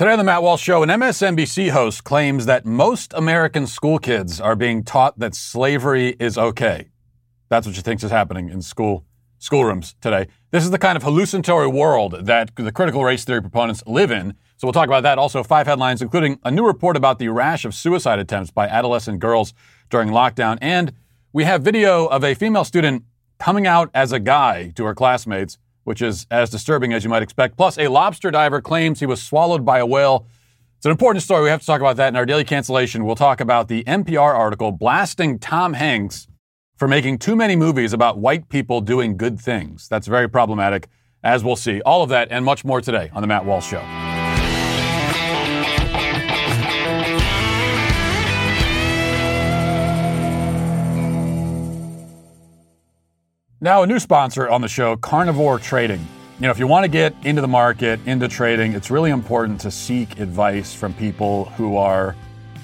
Today on the Matt Walsh Show, an MSNBC host claims that most American school kids are being taught that slavery is okay. That's what she thinks is happening in school schoolrooms today. This is the kind of hallucinatory world that the critical race theory proponents live in. So we'll talk about that. Also, five headlines, including a new report about the rash of suicide attempts by adolescent girls during lockdown. And we have video of a female student coming out as a guy to her classmates which is as disturbing as you might expect. Plus, a lobster diver claims he was swallowed by a whale. It's an important story. We have to talk about that in our daily cancellation. We'll talk about the NPR article blasting Tom Hanks for making too many movies about white people doing good things. That's very problematic, as we'll see. All of that and much more today on The Matt Walsh Show. Now, a new sponsor on the show, Carnivore Trading. You know, if you want to get into the market, into trading, it's really important to seek advice from people who are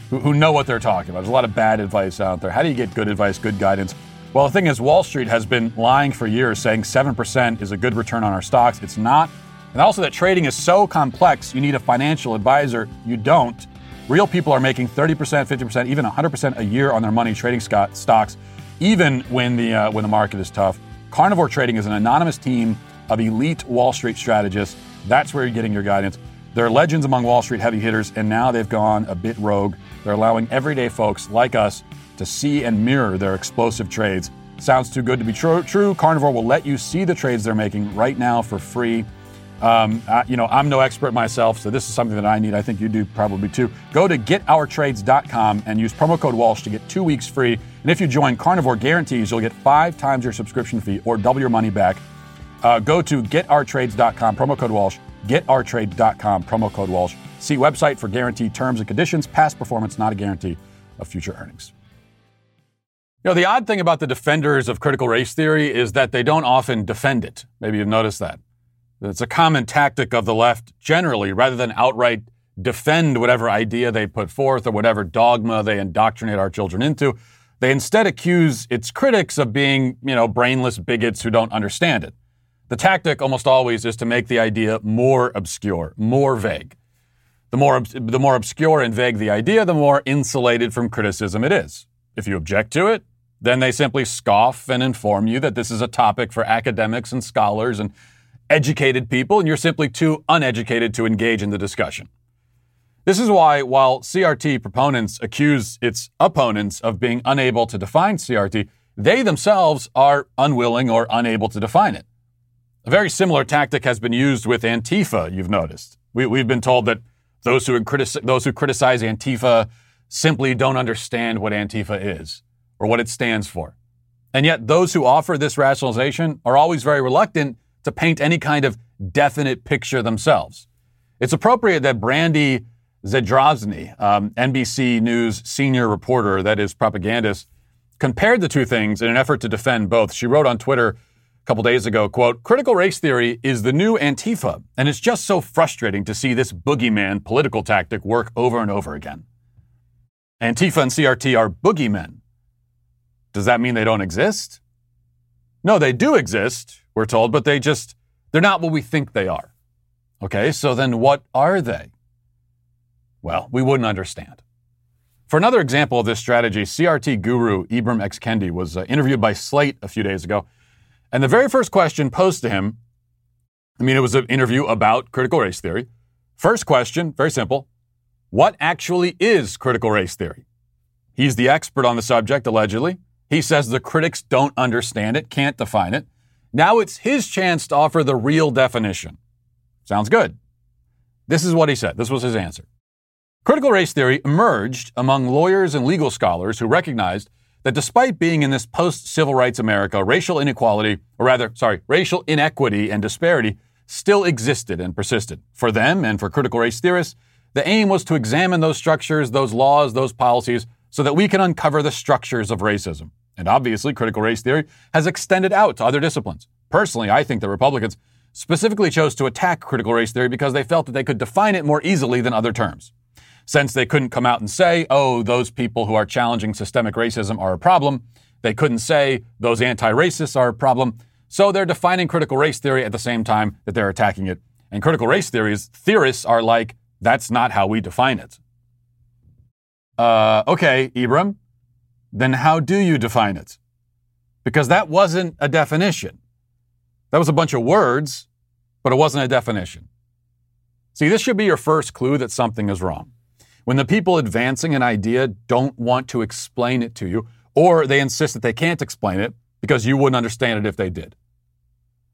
who, who know what they're talking about. There's a lot of bad advice out there. How do you get good advice, good guidance? Well, the thing is, Wall Street has been lying for years, saying 7% is a good return on our stocks. It's not. And also, that trading is so complex, you need a financial advisor. You don't. Real people are making 30%, 50%, even 100% a year on their money trading stocks, even when the, uh, when the market is tough. Carnivore Trading is an anonymous team of elite Wall Street strategists. That's where you're getting your guidance. They're legends among Wall Street heavy hitters, and now they've gone a bit rogue. They're allowing everyday folks like us to see and mirror their explosive trades. Sounds too good to be true. True. Carnivore will let you see the trades they're making right now for free. Um, I, you know, I'm no expert myself, so this is something that I need. I think you do probably too. Go to getourtrades.com and use promo code Walsh to get two weeks free. And if you join Carnivore Guarantees, you'll get five times your subscription fee or double your money back. Uh, go to getourtrades.com, promo code Walsh, getourtrades.com, promo code Walsh. See website for guaranteed terms and conditions. Past performance not a guarantee of future earnings. You know, the odd thing about the defenders of critical race theory is that they don't often defend it. Maybe you've noticed that. It's a common tactic of the left generally, rather than outright defend whatever idea they put forth or whatever dogma they indoctrinate our children into. They instead accuse its critics of being, you know, brainless bigots who don't understand it. The tactic almost always is to make the idea more obscure, more vague. The more, the more obscure and vague the idea, the more insulated from criticism it is. If you object to it, then they simply scoff and inform you that this is a topic for academics and scholars and educated people, and you're simply too uneducated to engage in the discussion. This is why, while CRT proponents accuse its opponents of being unable to define CRT, they themselves are unwilling or unable to define it. A very similar tactic has been used with Antifa, you've noticed. We, have been told that those who, critici- those who criticize Antifa simply don't understand what Antifa is or what it stands for. And yet, those who offer this rationalization are always very reluctant to paint any kind of definite picture themselves. It's appropriate that Brandy Zadrozny, um, NBC News senior reporter, that is propagandist, compared the two things in an effort to defend both. She wrote on Twitter a couple days ago, quote, critical race theory is the new Antifa, and it's just so frustrating to see this boogeyman political tactic work over and over again. Antifa and CRT are boogeymen. Does that mean they don't exist? No, they do exist we're told, but they just, they're not what we think they are. Okay, so then what are they? Well, we wouldn't understand. For another example of this strategy, CRT guru Ibram X. Kendi was uh, interviewed by Slate a few days ago. And the very first question posed to him I mean, it was an interview about critical race theory. First question, very simple What actually is critical race theory? He's the expert on the subject, allegedly. He says the critics don't understand it, can't define it. Now it's his chance to offer the real definition. Sounds good. This is what he said. This was his answer. Critical race theory emerged among lawyers and legal scholars who recognized that despite being in this post civil rights America, racial inequality, or rather, sorry, racial inequity and disparity still existed and persisted. For them and for critical race theorists, the aim was to examine those structures, those laws, those policies, so that we can uncover the structures of racism. And obviously, critical race theory has extended out to other disciplines. Personally, I think the Republicans specifically chose to attack critical race theory because they felt that they could define it more easily than other terms. Since they couldn't come out and say, oh, those people who are challenging systemic racism are a problem, they couldn't say those anti racists are a problem. So they're defining critical race theory at the same time that they're attacking it. And critical race theories, theorists are like That's not how we define it. Uh, okay, Ibram, then how do you define it? Because that wasn't a definition. That was a bunch of words, but it wasn't a definition. See, this should be your first clue that something is wrong. When the people advancing an idea don't want to explain it to you, or they insist that they can't explain it because you wouldn't understand it if they did.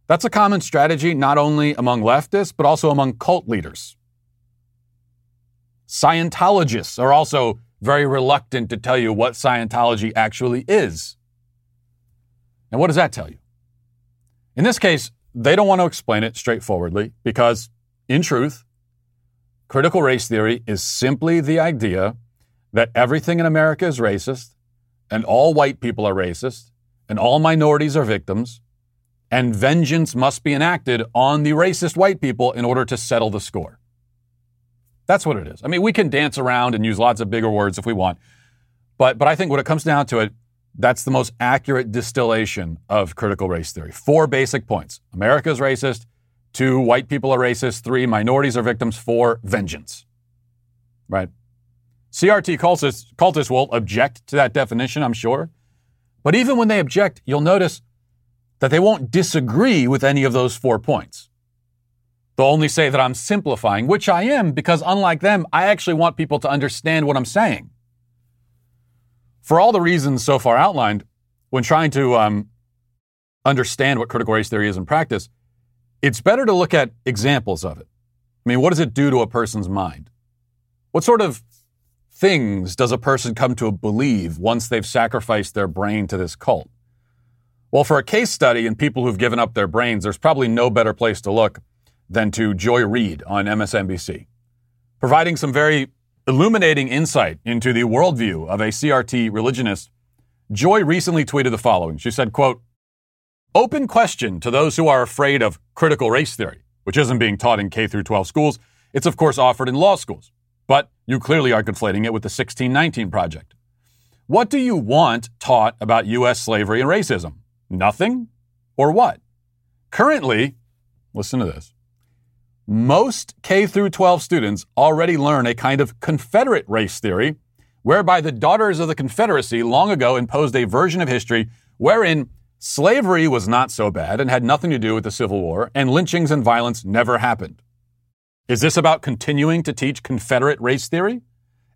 That's a common strategy not only among leftists, but also among cult leaders. Scientologists are also very reluctant to tell you what Scientology actually is. And what does that tell you? In this case, they don't want to explain it straightforwardly because, in truth, critical race theory is simply the idea that everything in America is racist, and all white people are racist, and all minorities are victims, and vengeance must be enacted on the racist white people in order to settle the score. That's what it is. I mean, we can dance around and use lots of bigger words if we want. But, but I think when it comes down to it, that's the most accurate distillation of critical race theory. Four basic points America is racist. Two, white people are racist. Three, minorities are victims. Four, vengeance. Right? CRT cultists, cultists will object to that definition, I'm sure. But even when they object, you'll notice that they won't disagree with any of those four points. They'll only say that I'm simplifying, which I am, because unlike them, I actually want people to understand what I'm saying. For all the reasons so far outlined, when trying to um, understand what critical race theory is in practice, it's better to look at examples of it. I mean, what does it do to a person's mind? What sort of things does a person come to believe once they've sacrificed their brain to this cult? Well, for a case study in people who've given up their brains, there's probably no better place to look than to Joy Reid on MSNBC, providing some very illuminating insight into the worldview of a CRT religionist. Joy recently tweeted the following. She said, quote, Open question to those who are afraid of critical race theory, which isn't being taught in K through 12 schools. It's of course offered in law schools, but you clearly are conflating it with the 1619 project. What do you want taught about U.S. slavery and racism? Nothing? Or what? Currently, listen to this. Most K through 12 students already learn a kind of Confederate race theory, whereby the daughters of the Confederacy long ago imposed a version of history wherein slavery was not so bad and had nothing to do with the Civil War, and lynchings and violence never happened. Is this about continuing to teach Confederate race theory?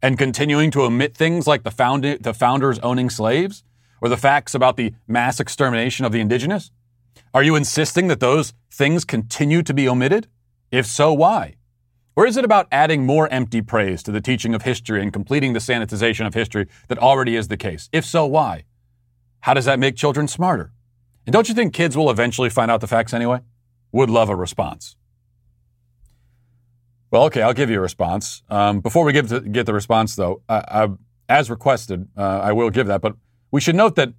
And continuing to omit things like the, found- the founders owning slaves? Or the facts about the mass extermination of the indigenous? Are you insisting that those things continue to be omitted? If so, why? Or is it about adding more empty praise to the teaching of history and completing the sanitization of history that already is the case? If so, why? How does that make children smarter? And don't you think kids will eventually find out the facts anyway? Would love a response. Well, okay, I'll give you a response. Um, before we give to, get the response, though, I, I, as requested, uh, I will give that. But we should note that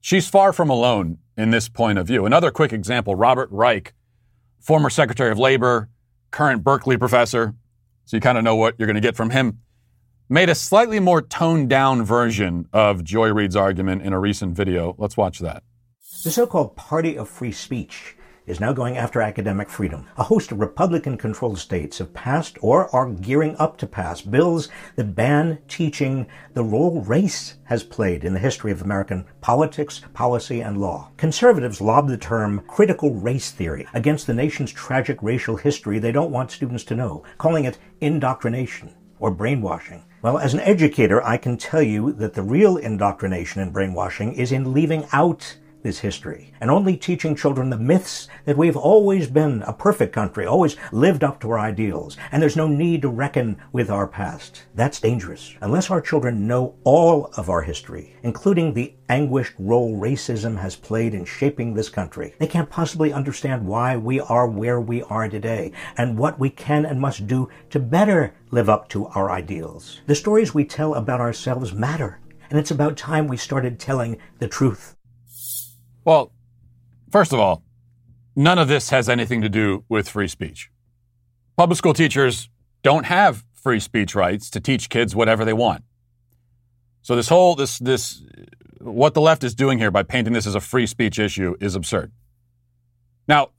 she's far from alone in this point of view. Another quick example Robert Reich, former Secretary of Labor, current Berkeley professor, so you kind of know what you're going to get from him, made a slightly more toned down version of Joy Reid's argument in a recent video. Let's watch that. The so called Party of Free Speech is now going after academic freedom. A host of Republican controlled states have passed or are gearing up to pass bills that ban teaching the role race has played in the history of American politics, policy, and law. Conservatives lob the term critical race theory against the nation's tragic racial history they don't want students to know, calling it indoctrination or brainwashing. Well, as an educator, I can tell you that the real indoctrination and brainwashing is in leaving out this history and only teaching children the myths that we've always been a perfect country, always lived up to our ideals, and there's no need to reckon with our past. That's dangerous. Unless our children know all of our history, including the anguished role racism has played in shaping this country, they can't possibly understand why we are where we are today and what we can and must do to better live up to our ideals. The stories we tell about ourselves matter, and it's about time we started telling the truth. Well, first of all, none of this has anything to do with free speech. Public school teachers don't have free speech rights to teach kids whatever they want. So this whole this this what the left is doing here by painting this as a free speech issue is absurd. Now,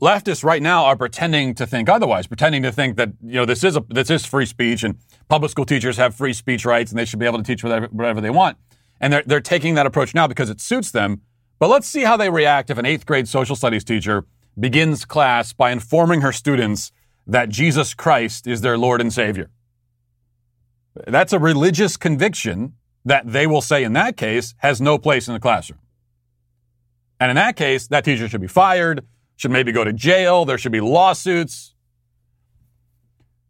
leftists right now are pretending to think otherwise, pretending to think that you know this is a this is free speech and public school teachers have free speech rights and they should be able to teach whatever, whatever they want. And they're they're taking that approach now because it suits them. But let's see how they react if an eighth grade social studies teacher begins class by informing her students that Jesus Christ is their Lord and Savior. That's a religious conviction that they will say in that case has no place in the classroom. And in that case, that teacher should be fired, should maybe go to jail, there should be lawsuits.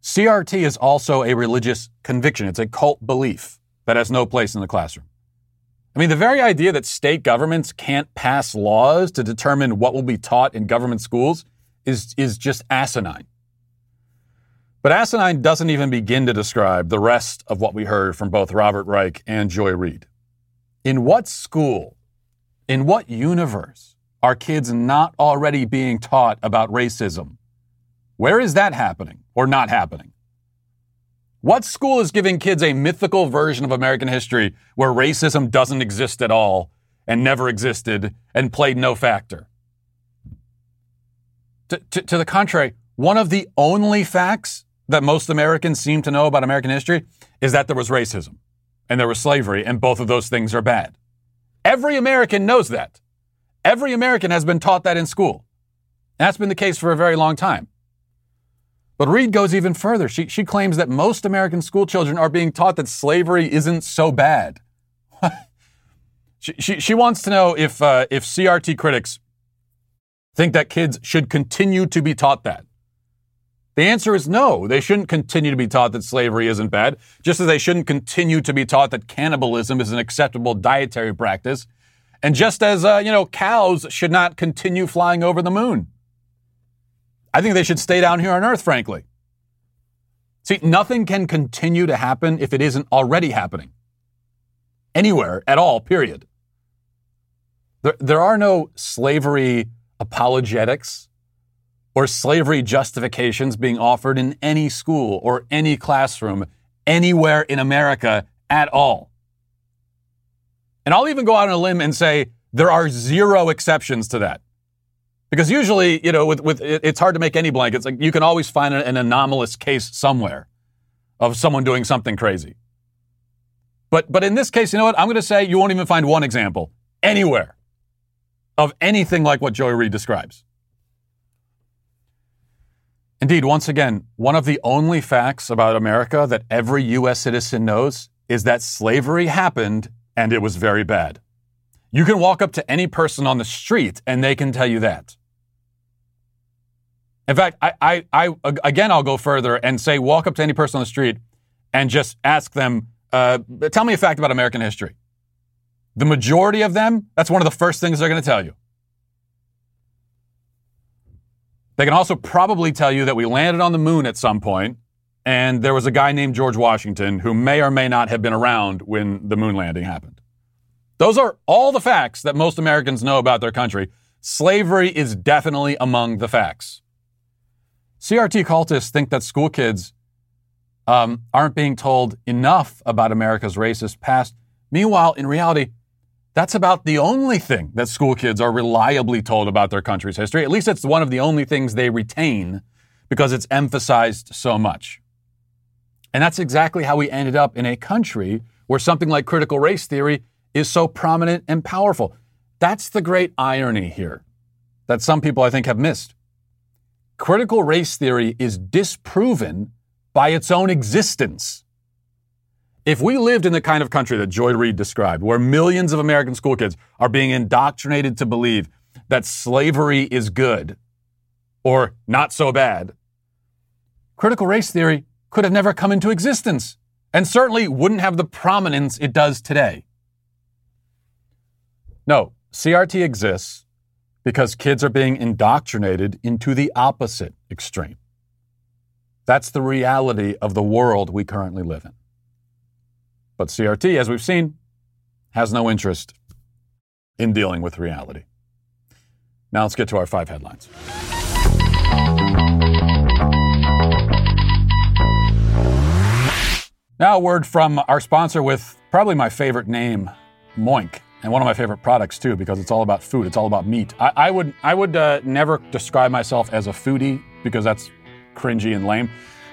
CRT is also a religious conviction. It's a cult belief that has no place in the classroom. I mean, the very idea that state governments can't pass laws to determine what will be taught in government schools is, is just asinine. But asinine doesn't even begin to describe the rest of what we heard from both Robert Reich and Joy Reid. In what school, in what universe are kids not already being taught about racism? Where is that happening or not happening? What school is giving kids a mythical version of American history where racism doesn't exist at all and never existed and played no factor? To, to, the contrary, one of the only facts that most Americans seem to know about American history is that there was racism and there was slavery, and both of those things are bad. Every American knows that. Every American has been taught that in school. That's been the case for a very long time. But Reid goes even further. She, she claims that most American school children are being taught that slavery isn't so bad. she, she, she, wants to know if, uh, if CRT critics think that kids should continue to be taught that. The answer is no. They shouldn't continue to be taught that slavery isn't bad, just as they shouldn't continue to be taught that cannibalism is an acceptable dietary practice, and just as, uh, you know, cows should not continue flying over the moon. I think they should stay down here on Earth, frankly. See, nothing can continue to happen if it isn't already happening. Anywhere at all, period. There, there are no slavery apologetics or slavery justifications being offered in any school or any classroom anywhere in America at all. And I'll even go out on a limb and say there are zero exceptions to that. Because usually, you know, with, with it's hard to make any blankets. Like you can always find an anomalous case somewhere of someone doing something crazy. But but in this case, you know what? I'm going to say you won't even find one example anywhere of anything like what Joy Reid describes. Indeed, once again, one of the only facts about America that every U.S. citizen knows is that slavery happened and it was very bad. You can walk up to any person on the street and they can tell you that. In fact, I, I, I again, I'll go further and say walk up to any person on the street and just ask them, uh, tell me a fact about American history. The majority of them, that's one of the first things they're going to tell you. They can also probably tell you that we landed on the moon at some point, and there was a guy named George Washington who may or may not have been around when the moon landing happened. Those are all the facts that most Americans know about their country. Slavery is definitely among the facts. CRT cultists think that school kids um, aren't being told enough about America's racist past. Meanwhile, in reality, that's about the only thing that school kids are reliably told about their country's history. At least it's one of the only things they retain because it's emphasized so much. And that's exactly how we ended up in a country where something like critical race theory is so prominent and powerful. That's the great irony here that some people I think have missed. Critical race theory is disproven by its own existence. If we lived in the kind of country that Joy Reid described, where millions of American school kids are being indoctrinated to believe that slavery is good or not so bad, critical race theory could have never come into existence and certainly wouldn't have the prominence it does today. No, CRT exists because kids are being indoctrinated into the opposite extreme. That's the reality of the world we currently live in. But CRT, as we've seen, has no interest in dealing with reality. Now let's get to our five headlines. Now, a word from our sponsor with probably my favorite name, Moink. And one of my favorite products too because it's all about food. It's all about meat. I, I would I would uh, never describe myself as a foodie because that's cringy and lame,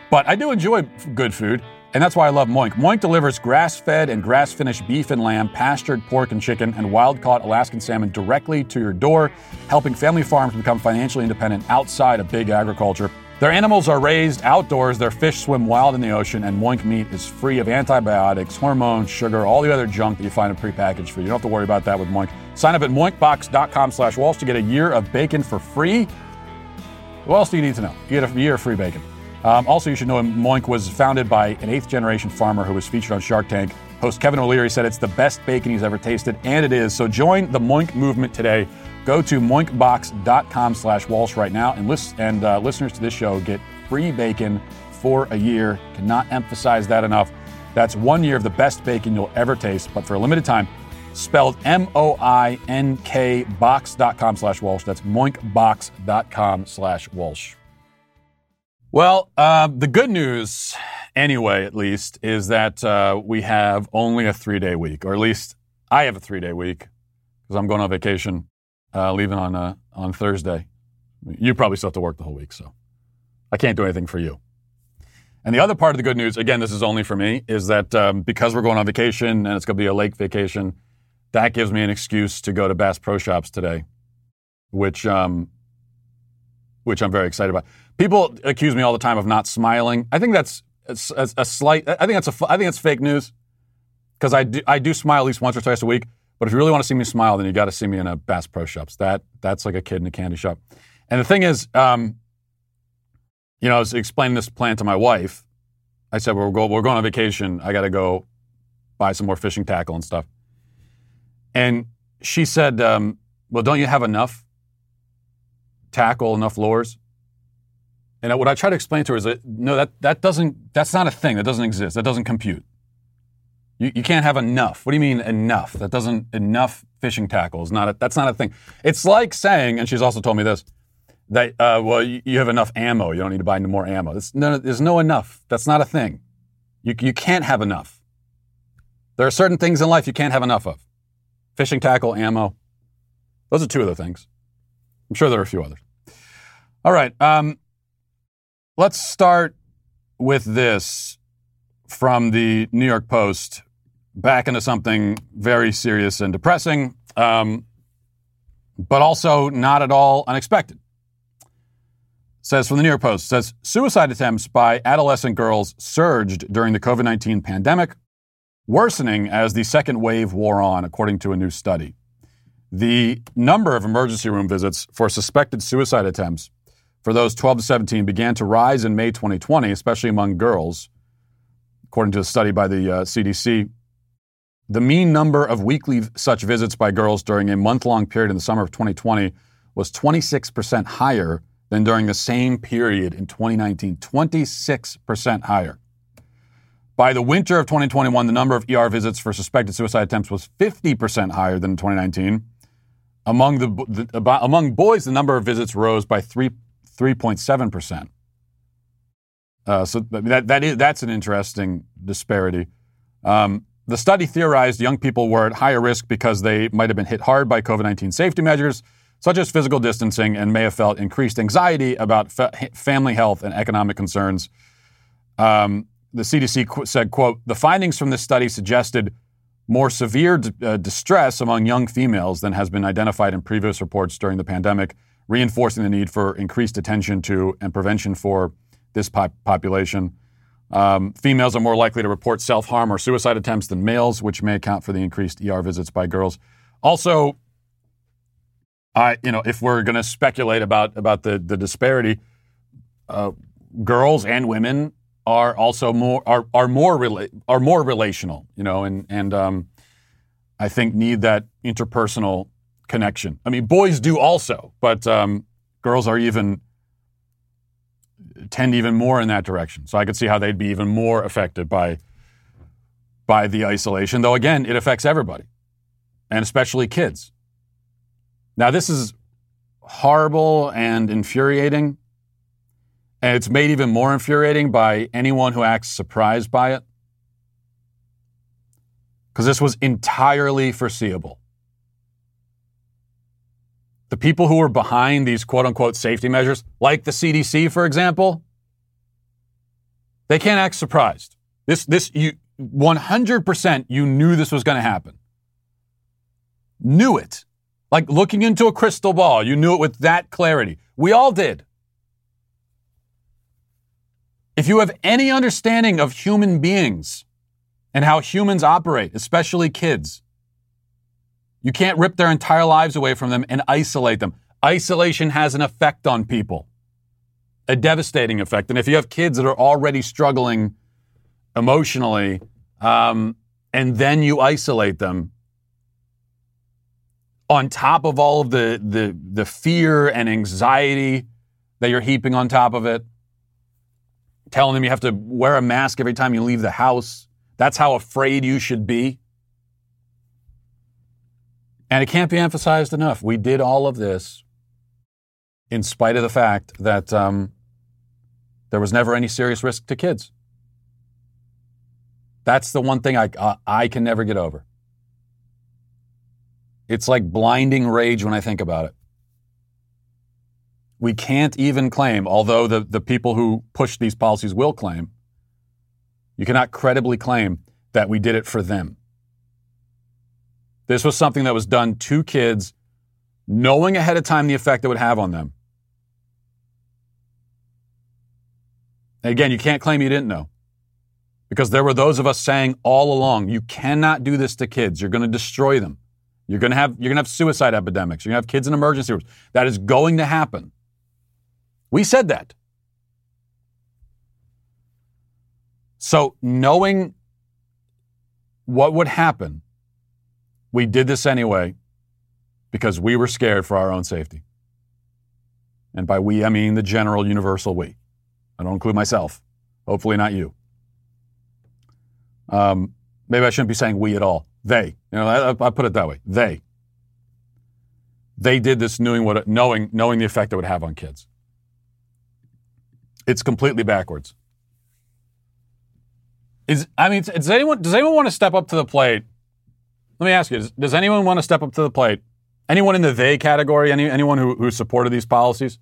but I do enjoy good food. And that's why I love Moink. Moink delivers grass fed and grass finished beef and lamb, pastured pork and chicken, and wild caught Alaskan salmon directly to your door, helping family farms become financially independent outside of big agriculture. Their animals are raised outdoors, their fish swim wild in the ocean, and Moink meat is free of antibiotics, hormones, sugar, all the other junk that you find in prepackaged food. You don't have to worry about that with Moink. Sign up at moinkbox.com slash Walsh to get a year of bacon for free. What else do you need to know? You get a year of free bacon. Um, also, you should know Moink was founded by an eighth generation farmer who was featured on Shark Tank. Host Kevin O'Leary said it's the best bacon he's ever tasted, and it is. So join the Moink movement today. Go to moinkbox.com slash Walsh right now, and, list, and uh, listeners to this show get free bacon for a year. Cannot emphasize that enough. That's one year of the best bacon you'll ever taste, but for a limited time, spelled M-O-I-N-K box.com slash Walsh. That's moinkbox.com slash Walsh. Well, uh, the good news, anyway, at least, is that uh, we have only a three day week, or at least I have a three day week because I'm going on vacation, uh, leaving on, uh, on Thursday. You probably still have to work the whole week, so I can't do anything for you. And the other part of the good news, again, this is only for me, is that um, because we're going on vacation and it's going to be a lake vacation, that gives me an excuse to go to Bass Pro Shops today, which um, which I'm very excited about. People accuse me all the time of not smiling. I think that's a, a slight. I think that's a. I think it's fake news because I do. I do smile at least once or twice a week. But if you really want to see me smile, then you got to see me in a Bass Pro Shops. That that's like a kid in a candy shop. And the thing is, um, you know, I was explaining this plan to my wife. I said we're go, we're going on vacation. I got to go buy some more fishing tackle and stuff. And she said, um, "Well, don't you have enough tackle, enough lures?" And what I try to explain to her is that no, that, that doesn't, that's not a thing. That doesn't exist. That doesn't compute. You, you can't have enough. What do you mean enough? That doesn't, enough fishing tackles. Not a, that's not a thing. It's like saying, and she's also told me this, that, uh, well, you, you, have enough ammo. You don't need to buy any more ammo. no, there's no enough. That's not a thing. You, you can't have enough. There are certain things in life you can't have enough of. Fishing tackle, ammo. Those are two of the things. I'm sure there are a few others. All right. Um, Let's start with this from the New York Post back into something very serious and depressing, um, but also not at all unexpected. Says from the New York Post says suicide attempts by adolescent girls surged during the COVID 19 pandemic, worsening as the second wave wore on, according to a new study. The number of emergency room visits for suspected suicide attempts for those 12 to 17 began to rise in May 2020, especially among girls, according to a study by the uh, CDC. The mean number of weekly such visits by girls during a month long period in the summer of 2020 was 26% higher than during the same period in 2019. 26% higher. By the winter of 2021, the number of ER visits for suspected suicide attempts was 50% higher than in 2019. Among, the, the, among boys, the number of visits rose by 3 3.7%. Uh, so that, that is, that's an interesting disparity. Um, the study theorized young people were at higher risk because they might have been hit hard by COVID 19 safety measures, such as physical distancing, and may have felt increased anxiety about fa- family health and economic concerns. Um, the CDC qu- said, quote, the findings from this study suggested more severe d- uh, distress among young females than has been identified in previous reports during the pandemic reinforcing the need for increased attention to and prevention for this pop- population. Um, females are more likely to report self harm or suicide attempts than males, which may account for the increased ER visits by girls. Also, I, you know, if we're going to speculate about about the the disparity, uh, girls and women are also more are are more rela- are more relational, you know, and and um, I think need that interpersonal connection. I mean, boys do also, but um, girls are even tend even more in that direction. So I could see how they'd be even more affected by by the isolation. Though again, it affects everybody, and especially kids. Now, this is horrible and infuriating, and it's made even more infuriating by anyone who acts surprised by it, because this was entirely foreseeable. The people who are behind these quote unquote safety measures, like the CDC, for example, they can't act surprised. This, this, you, 100% you knew this was going to happen. Knew it. Like looking into a crystal ball, you knew it with that clarity. We all did. If you have any understanding of human beings and how humans operate, especially kids, you can't rip their entire lives away from them and isolate them. Isolation has an effect on people, a devastating effect. And if you have kids that are already struggling emotionally, um, and then you isolate them, on top of all of the, the, the fear and anxiety that you're heaping on top of it, telling them you have to wear a mask every time you leave the house. That's how afraid you should be. And it can't be emphasized enough. We did all of this in spite of the fact that um, there was never any serious risk to kids. That's the one thing I, uh, I can never get over. It's like blinding rage when I think about it. We can't even claim, although the, the people who push these policies will claim, you cannot credibly claim that we did it for them. This was something that was done to kids, knowing ahead of time the effect it would have on them. And again, you can't claim you didn't know. Because there were those of us saying all along, you cannot do this to kids. You're going to destroy them. You're going to have you're going to have suicide epidemics. You're going to have kids in emergency rooms. That is going to happen. We said that. So knowing what would happen we did this anyway because we were scared for our own safety. And by we, I mean the general universal we. I don't include myself. Hopefully, not you. Um, maybe I shouldn't be saying we at all. They. You know, I, I put it that way. They. They did this knowing what, knowing, knowing the effect it would have on kids. It's completely backwards. Is I mean, anyone does anyone want to step up to the plate let me ask you: Does anyone want to step up to the plate? Anyone in the they category? Any, anyone who, who supported these policies?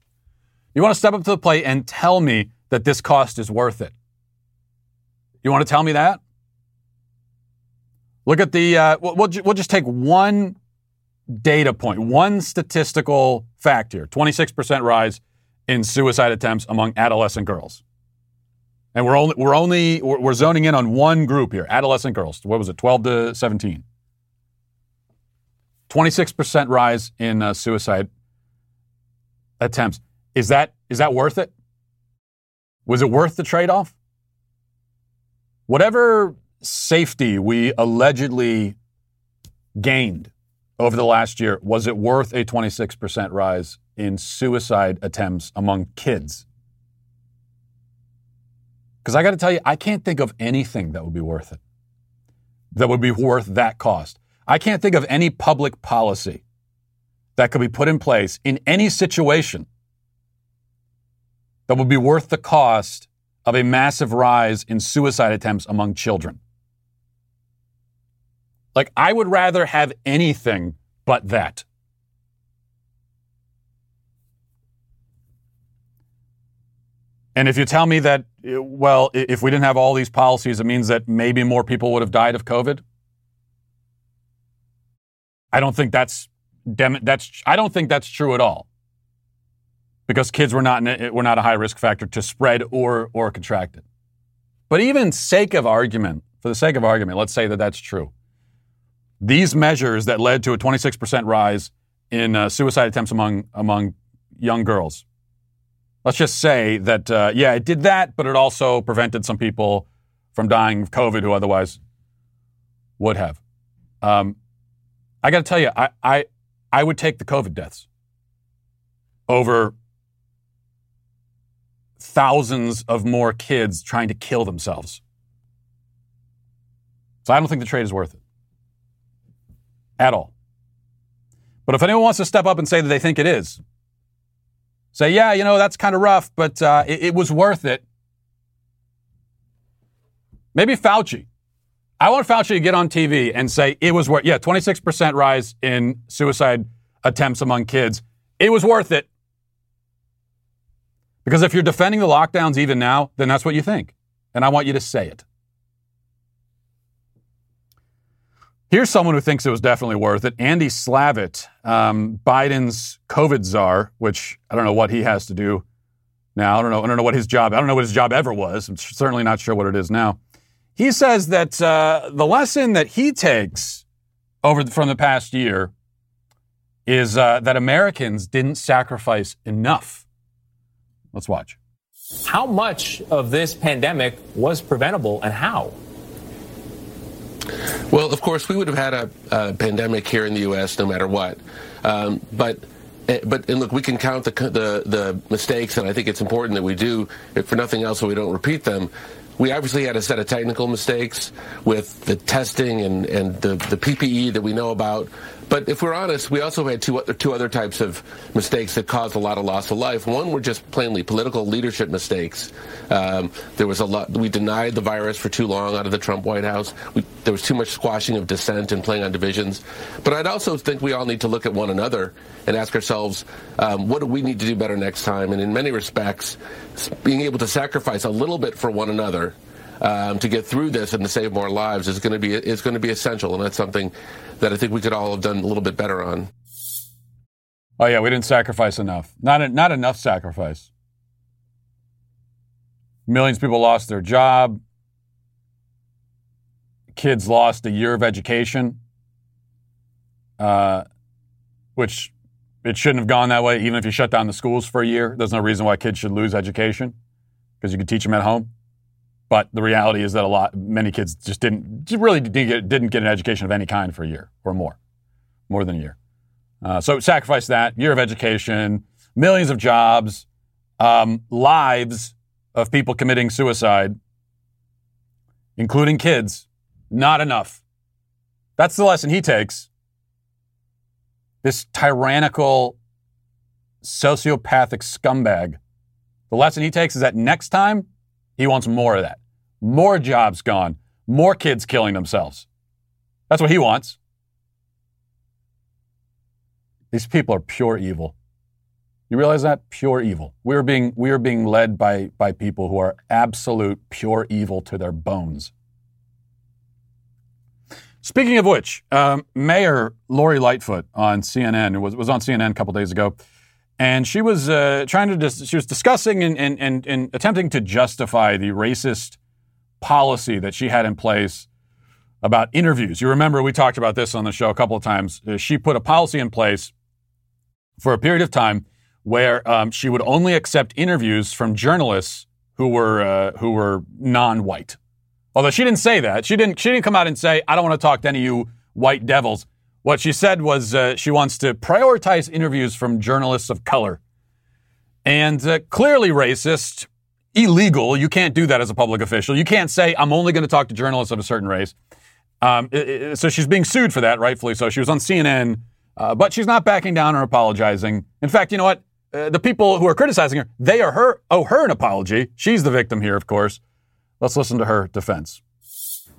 You want to step up to the plate and tell me that this cost is worth it? You want to tell me that? Look at the. Uh, we'll, we'll just take one data point, one statistical fact here: 26% rise in suicide attempts among adolescent girls. And we're only we're only we're zoning in on one group here: adolescent girls. What was it? 12 to 17. 26% rise in uh, suicide attempts. Is that is that worth it? Was it worth the trade-off? Whatever safety we allegedly gained over the last year, was it worth a 26% rise in suicide attempts among kids? Because I got to tell you, I can't think of anything that would be worth it, that would be worth that cost. I can't think of any public policy that could be put in place in any situation that would be worth the cost of a massive rise in suicide attempts among children. Like, I would rather have anything but that. And if you tell me that, well, if we didn't have all these policies, it means that maybe more people would have died of COVID, I don't think that's that's I don't think that's true at all. Because kids were not a, were not a high risk factor to spread or or contract it. But even sake of argument, for the sake of argument, let's say that that's true. These measures that led to a 26% rise in uh, suicide attempts among among young girls. Let's just say that uh, yeah, it did that, but it also prevented some people from dying of COVID who otherwise would have. Um, I got to tell you, I, I, I would take the COVID deaths over thousands of more kids trying to kill themselves. So I don't think the trade is worth it at all. But if anyone wants to step up and say that they think it is, say, yeah, you know, that's kind of rough, but uh, it, it was worth it. Maybe Fauci. I want Fauci to get on TV and say it was worth, yeah, 26% rise in suicide attempts among kids. It was worth it. Because if you're defending the lockdowns even now, then that's what you think. And I want you to say it. Here's someone who thinks it was definitely worth it Andy Slavitt, um, Biden's COVID czar, which I don't know what he has to do now. I don't know. I don't know what his job. I don't know what his job ever was. I'm certainly not sure what it is now. He says that uh, the lesson that he takes over the, from the past year is uh, that Americans didn't sacrifice enough. Let's watch. How much of this pandemic was preventable and how? Well, of course, we would have had a, a pandemic here in the U.S. no matter what. Um, but eh, but and look, we can count the, the the mistakes, and I think it's important that we do, if for nothing else, so we don't repeat them we obviously had a set of technical mistakes with the testing and, and the, the PPE that we know about. But if we're honest, we also had two, two other types of mistakes that caused a lot of loss of life. One were just plainly political leadership mistakes. Um, there was a lot. We denied the virus for too long out of the Trump White House. We, there was too much squashing of dissent and playing on divisions. But I'd also think we all need to look at one another and ask ourselves, um, what do we need to do better next time? And in many respects, being able to sacrifice a little bit for one another um, to get through this and to save more lives is going to be is going to be essential, and that's something that I think we could all have done a little bit better on. Oh yeah, we didn't sacrifice enough. Not not enough sacrifice. Millions of people lost their job. Kids lost a year of education, uh, which it shouldn't have gone that way. Even if you shut down the schools for a year, there's no reason why kids should lose education because you can teach them at home. But the reality is that a lot, many kids just didn't, really didn't get, didn't get an education of any kind for a year or more, more than a year. Uh, so sacrifice that year of education, millions of jobs, um, lives of people committing suicide, including kids. Not enough. That's the lesson he takes. This tyrannical, sociopathic scumbag. The lesson he takes is that next time he wants more of that more jobs gone, more kids killing themselves. That's what he wants. These people are pure evil. You realize that? Pure evil. We are being, we are being led by, by people who are absolute pure evil to their bones. Speaking of which, um, Mayor Lori Lightfoot on CNN was, was on CNN a couple days ago, and she was uh, trying to dis- she was discussing and, and, and, and attempting to justify the racist policy that she had in place about interviews. You remember we talked about this on the show a couple of times. Uh, she put a policy in place for a period of time where um, she would only accept interviews from journalists who were uh, who were non-white. Although she didn't say that, she didn't she didn't come out and say, "I don't want to talk to any of you white devils." What she said was uh, she wants to prioritize interviews from journalists of color, and uh, clearly racist illegal. You can't do that as a public official. You can't say, I'm only going to talk to journalists of a certain race. Um, it, it, so she's being sued for that, rightfully so. She was on CNN, uh, but she's not backing down or apologizing. In fact, you know what? Uh, the people who are criticizing her, they are her, owe her an apology. She's the victim here, of course. Let's listen to her defense.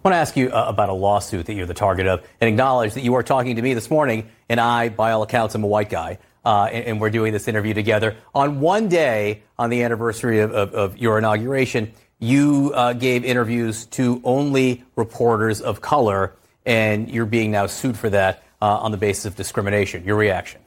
I want to ask you uh, about a lawsuit that you're the target of and acknowledge that you are talking to me this morning, and I, by all accounts, am a white guy uh, and, and, we're doing this interview together. On one day, on the anniversary of, of, of your inauguration, you uh, gave interviews to only reporters of color, and you're being now sued for that uh, on the basis of discrimination. Your reaction?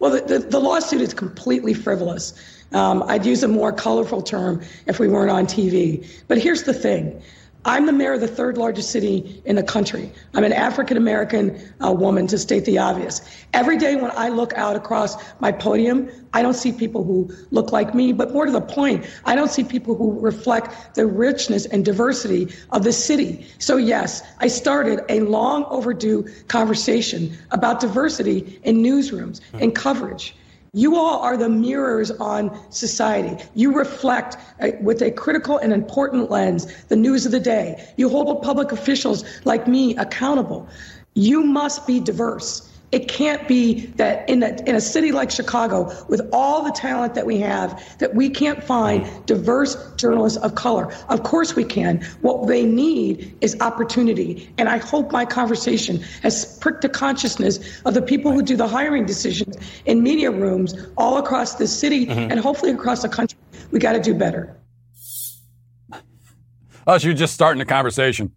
Well, the, the, the lawsuit is completely frivolous. Um, I'd use a more colorful term if we weren't on TV. But here's the thing I'm the mayor of the third largest city in the country. I'm an African American uh, woman, to state the obvious. Every day when I look out across my podium, I don't see people who look like me, but more to the point, I don't see people who reflect the richness and diversity of the city. So, yes, I started a long overdue conversation about diversity in newsrooms and coverage. You all are the mirrors on society. You reflect uh, with a critical and important lens the news of the day. You hold public officials like me accountable. You must be diverse. It can't be that in a, in a city like Chicago, with all the talent that we have, that we can't find diverse journalists of color. Of course we can. What they need is opportunity. And I hope my conversation has pricked the consciousness of the people who do the hiring decisions in media rooms all across the city mm-hmm. and hopefully across the country. We got to do better. Oh, so you're just starting the conversation.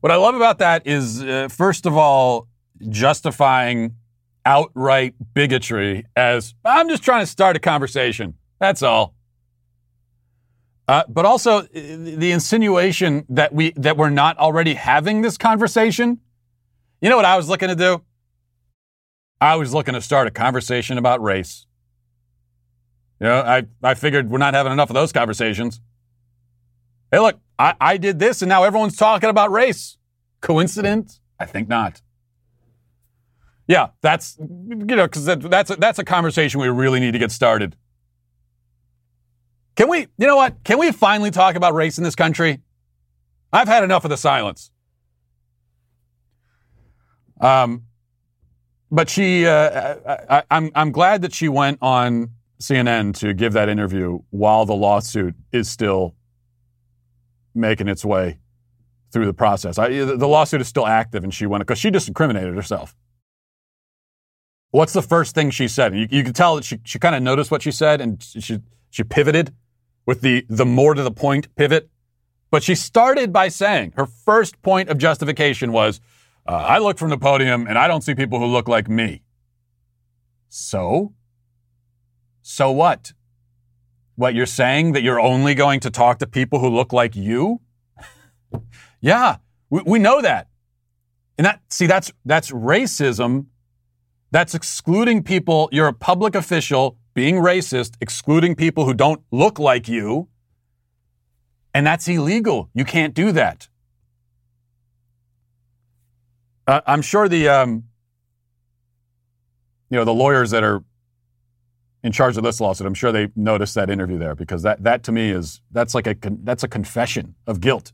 What I love about that is, uh, first of all, justifying outright bigotry as I'm just trying to start a conversation. That's all. Uh, but also uh, the insinuation that we that we're not already having this conversation. You know what I was looking to do? I was looking to start a conversation about race. You know, I, I figured we're not having enough of those conversations. Hey, look, I, I did this and now everyone's talking about race. Coincidence? I think not. Yeah, that's you know because that, that's a, that's a conversation we really need to get started. Can we? You know what? Can we finally talk about race in this country? I've had enough of the silence. Um, but she, uh, I, I'm I'm glad that she went on CNN to give that interview while the lawsuit is still making its way through the process. I, the lawsuit is still active, and she went because she just incriminated herself. What's the first thing she said? You, you can tell that she, she kind of noticed what she said and she, she pivoted with the, the more to the point pivot. But she started by saying her first point of justification was, uh, I look from the podium and I don't see people who look like me. So? So what? What you're saying that you're only going to talk to people who look like you? yeah, we, we know that. And that, see, that's, that's racism that's excluding people. You're a public official being racist, excluding people who don't look like you. And that's illegal. You can't do that. Uh, I'm sure the, um, you know, the lawyers that are in charge of this lawsuit, I'm sure they noticed that interview there because that, that to me is, that's like a, that's a confession of guilt.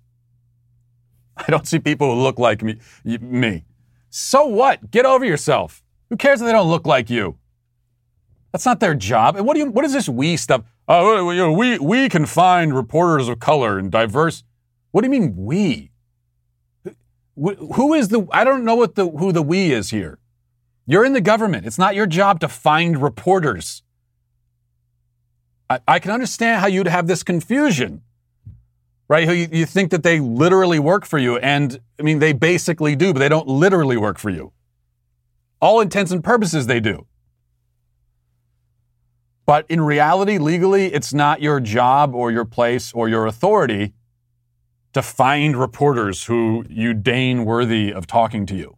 I don't see people who look like me. me. So what? Get over yourself. Who cares if they don't look like you? That's not their job. And what do you? What is this we stuff? Oh, we we can find reporters of color and diverse. What do you mean we? Who is the? I don't know what the who the we is here. You're in the government. It's not your job to find reporters. I, I can understand how you'd have this confusion, right? You, you think that they literally work for you, and I mean they basically do, but they don't literally work for you all intents and purposes, they do. But in reality, legally, it's not your job or your place or your authority to find reporters who you deign worthy of talking to you.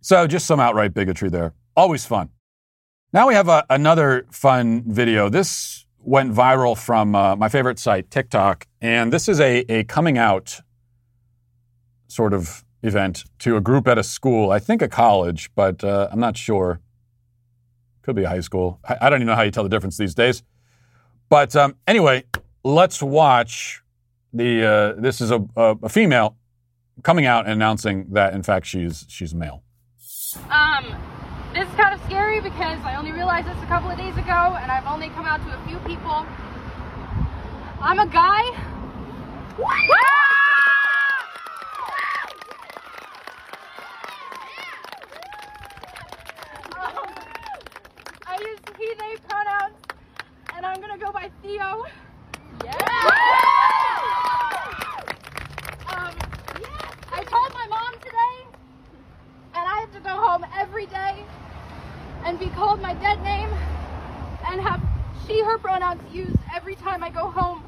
So, just some outright bigotry there. Always fun. Now we have a, another fun video. This went viral from uh, my favorite site, TikTok, and this is a, a coming out sort of event to a group at a school, I think a college, but uh, I'm not sure. Could be a high school. I, I, don't even know how you tell the difference these days. But um, anyway, let's watch the. Uh, this is a, a, a, female coming out and announcing that in fact she's she's male. Um, this is kind of scary because I only realized this a couple of days ago, and I've only come out to a few people. I'm a guy. he, they pronouns, and I'm gonna go by Theo. Yeah! Um, I told my mom today, and I have to go home every day and be called my dead name and have she, her pronouns used every time I go home.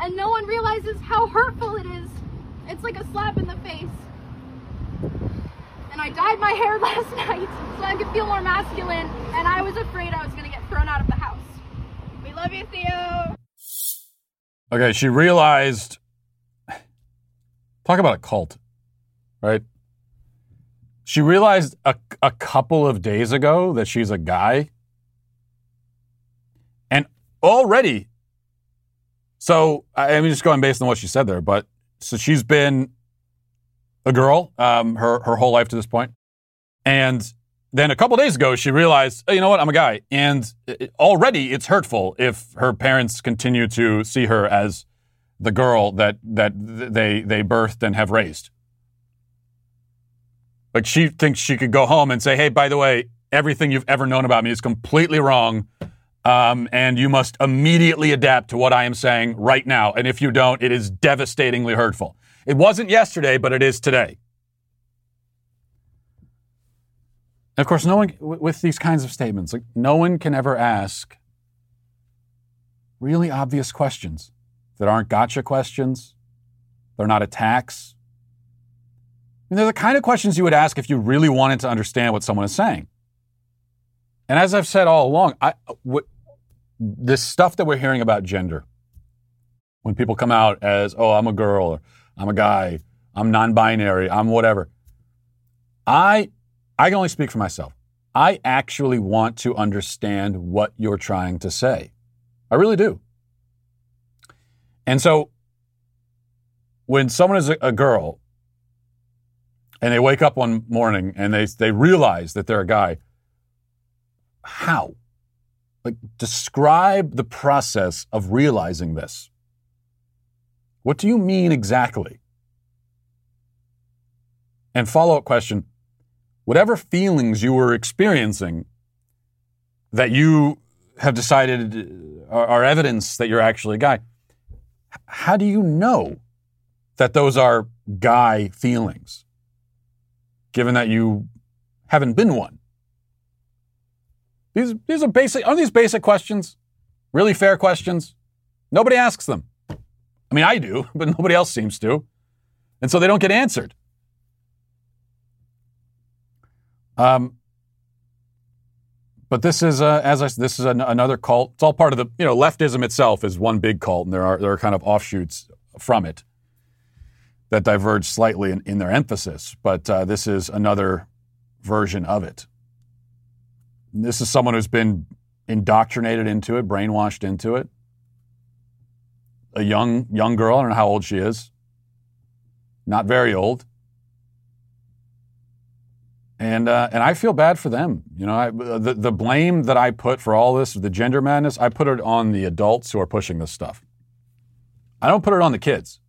And no one realizes how hurtful it is. It's like a slap in the face. And I dyed my hair last night so I could feel more masculine, and I was afraid I was going to get thrown out of the house. We love you, Theo. Okay, she realized. Talk about a cult, right? She realized a, a couple of days ago that she's a guy. And already, so I'm just going based on what she said there, but so she's been a girl um, her her whole life to this point, and then a couple days ago she realized, oh, you know what, I'm a guy, and already it's hurtful if her parents continue to see her as the girl that that they they birthed and have raised. Like she thinks she could go home and say, "Hey, by the way, everything you've ever known about me is completely wrong." Um, and you must immediately adapt to what I am saying right now. And if you don't, it is devastatingly hurtful. It wasn't yesterday, but it is today. And of course, no one, with these kinds of statements, like no one can ever ask really obvious questions that aren't gotcha questions. They're not attacks. I mean, they're the kind of questions you would ask if you really wanted to understand what someone is saying. And as I've said all along, I, what, this stuff that we're hearing about gender, when people come out as, oh, I'm a girl, or I'm a guy, I'm non binary, I'm whatever, I, I can only speak for myself. I actually want to understand what you're trying to say. I really do. And so when someone is a girl and they wake up one morning and they, they realize that they're a guy, how? Like, describe the process of realizing this. What do you mean exactly? And follow up question whatever feelings you were experiencing that you have decided are, are, evidence that you're actually a guy, how do you know that those are guy feelings, given that you haven't been one? These, these are basic, aren't these basic questions? Really fair questions? Nobody asks them. I mean, I do, but nobody else seems to. And so they don't get answered. Um, but this is, uh, as I this is an, another cult. It's all part of the, you know, leftism itself is one big cult, and there are there are kind of offshoots from it that diverge slightly in, in their emphasis. But uh, this is another version of it. This is someone who's been indoctrinated into it, brainwashed into it. A young young girl, I don't know how old she is. Not very old. And uh, and I feel bad for them. You know, I, the the blame that I put for all this, the gender madness, I put it on the adults who are pushing this stuff. I don't put it on the kids.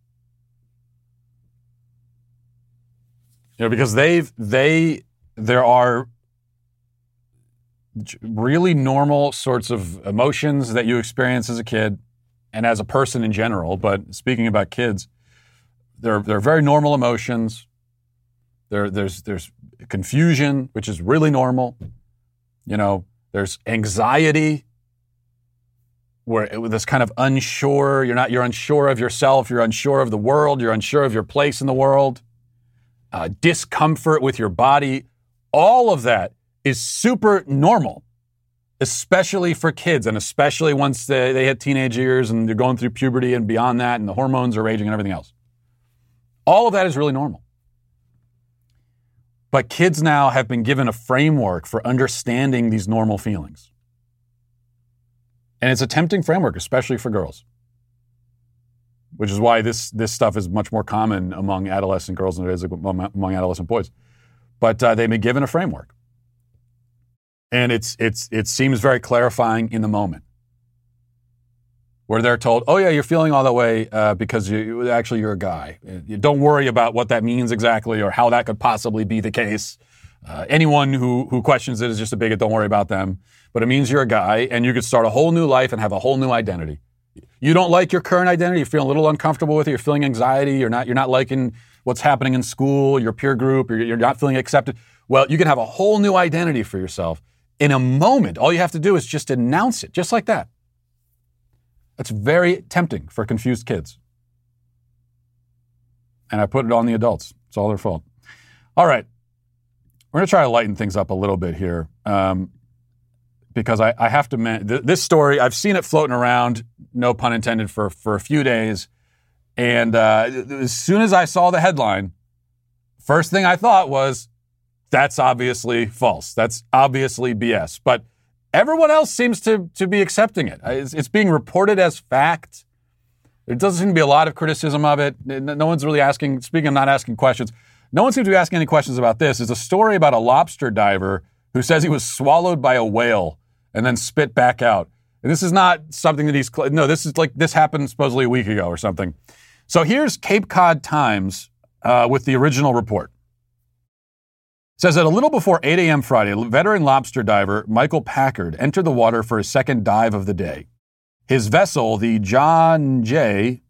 You know, because they've they there are really normal sorts of emotions that you experience as a kid and as a person in general. But speaking about kids, they're, they're very normal emotions. There, there's, there's confusion, which is really normal. You know, there's anxiety, where it, this kind of unsure, you're not, you're unsure of yourself, you're unsure of the world, you're unsure of your place in the world, uh, discomfort with your body. All of that is super normal, especially for kids, and especially once they, they hit teenage years and they're going through puberty and beyond that, and the hormones are raging and everything else. All of that is really normal. But kids now have been given a framework for understanding these normal feelings. And it's a tempting framework, especially for girls. Which is why this, this stuff is much more common among adolescent girls than it is among adolescent boys. But uh, they've been given a framework and it's it's it seems very clarifying in the moment where they're told, "Oh yeah, you're feeling all that way uh, because you, actually you're a guy. You don't worry about what that means exactly or how that could possibly be the case. Uh, anyone who who questions it is just a bigot. Don't worry about them. But it means you're a guy, and you could start a whole new life and have a whole new identity. You don't like your current identity. You're feeling a little uncomfortable with it. You're feeling anxiety. You're not you're not liking what's happening in school, your peer group. You're, you're not feeling accepted. Well, you can have a whole new identity for yourself in a moment. All you have to do is just announce it, just like that. That's very tempting for confused kids. And I put it on the adults. It's all their fault. All right. We're going to try to lighten things up a little bit here um, because I, I, have to. Man- th- this story, I've seen it floating around, no pun intended, for, for a few days. And uh, as soon as I saw the headline, first thing I thought was that's obviously false. That's obviously BS. But everyone else seems to, to be accepting it. It's, it's being reported as fact. There doesn't seem to be a lot of criticism of it. No one's really asking, speaking of not asking questions, no one seems to be asking any questions about this. It's a story about a lobster diver who says he was swallowed by a whale and then spit back out. And this is not something that he's no. This is like this happened supposedly a week ago or something. So here's Cape Cod Times uh, with the original report. Says that a little before 8 a.m. Friday, veteran lobster diver Michael Packard entered the water for his second dive of the day. His vessel, the John Jay,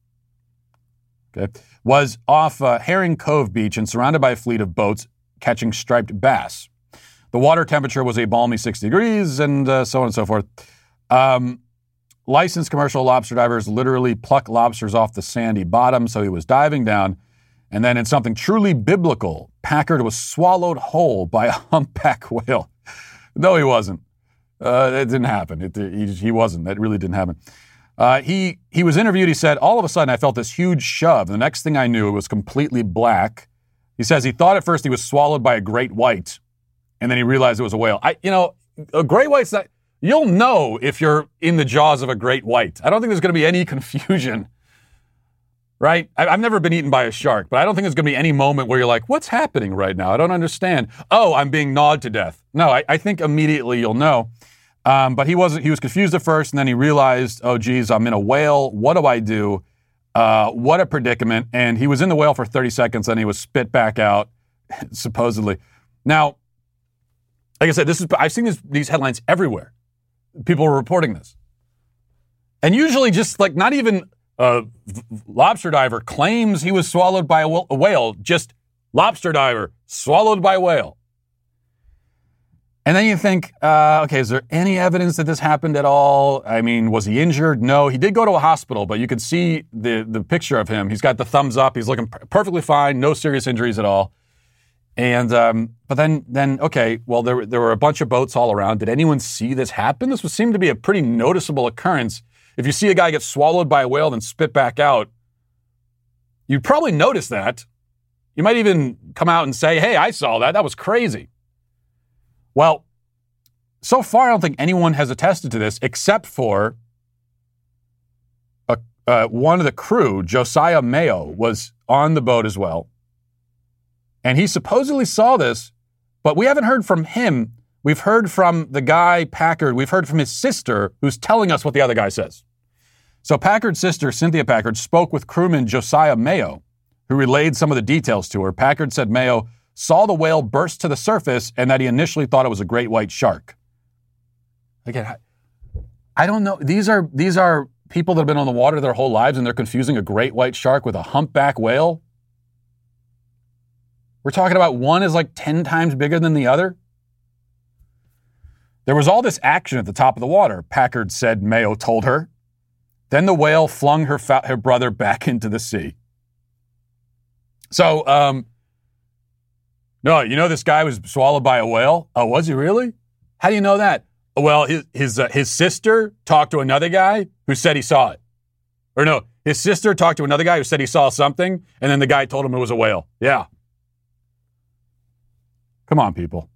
okay, was off uh, Herring Cove Beach and surrounded by a fleet of boats catching striped bass. The water temperature was a balmy 60 degrees and uh, so on and so forth. Um, licensed commercial lobster divers literally pluck lobsters off the sandy bottom, so he was diving down. And then, in something truly biblical, Packard was swallowed whole by a humpback whale. No, he wasn't. Uh, it didn't happen. It, he, he wasn't. That really didn't happen. Uh, he he was interviewed. He said, "All of a sudden, I felt this huge shove. The next thing I knew, it was completely black." He says he thought at first he was swallowed by a great white, and then he realized it was a whale. I, you know, a great white's not. You'll know if you're in the jaws of a great white. I don't think there's going to be any confusion, right? I, have never been eaten by a shark, but I don't think there's going to be any moment where you're like, "What's happening right now? I don't understand." Oh, I'm being gnawed to death. No, I, I think immediately you'll know. Um, but he wasn't. He was confused at first, and then he realized, "Oh, geez, I'm in a whale. What do I do? Uh, what a predicament!" And he was in the whale for 30 seconds, then he was spit back out, supposedly. Now, like I said, this is I've seen this, these headlines everywhere. People are reporting this, and usually just like not even a lobster diver claims he was swallowed by a whale, just lobster diver swallowed by whale. And then you think, uh, okay, is there any evidence that this happened at all? I mean, was he injured? No, he did go to a hospital, but you can see the the picture of him. He's got the thumbs up. He's looking perfectly fine, no serious injuries at all. And um, but then then okay, well there there were a bunch of boats all around. Did anyone see this happen? This would seem to be a pretty noticeable occurrence. If you see a guy get swallowed by a whale and spit back out, you'd probably notice that. You might even come out and say, "Hey, I saw that. That was crazy." Well, so far, I don't think anyone has attested to this except for a, uh, one of the crew, Josiah Mayo, was on the boat as well. And he supposedly saw this, but we haven't heard from him. We've heard from the guy, Packard. We've heard from his sister, who's telling us what the other guy says. So Packard's sister, Cynthia Packard, spoke with crewman Josiah Mayo, who relayed some of the details to her. Packard said Mayo saw the whale burst to the surface and that he initially thought it was a great white shark. Again, I don't know. These are these are people that have been on the water their whole lives and they're confusing a great white shark with a humpback whale. We're talking about one is like 10 times bigger than the other. There was all this action at the top of the water, Packard said Mayo told her. Then the whale flung her, fa- her brother back into the sea. So, um, no, you know this guy was swallowed by a whale? Oh, was he really? How do you know that? Well, his his, uh, his sister talked to another guy who said he saw it. Or no, his sister talked to another guy who said he saw something, and then the guy told him it was a whale. Yeah. Come on, people.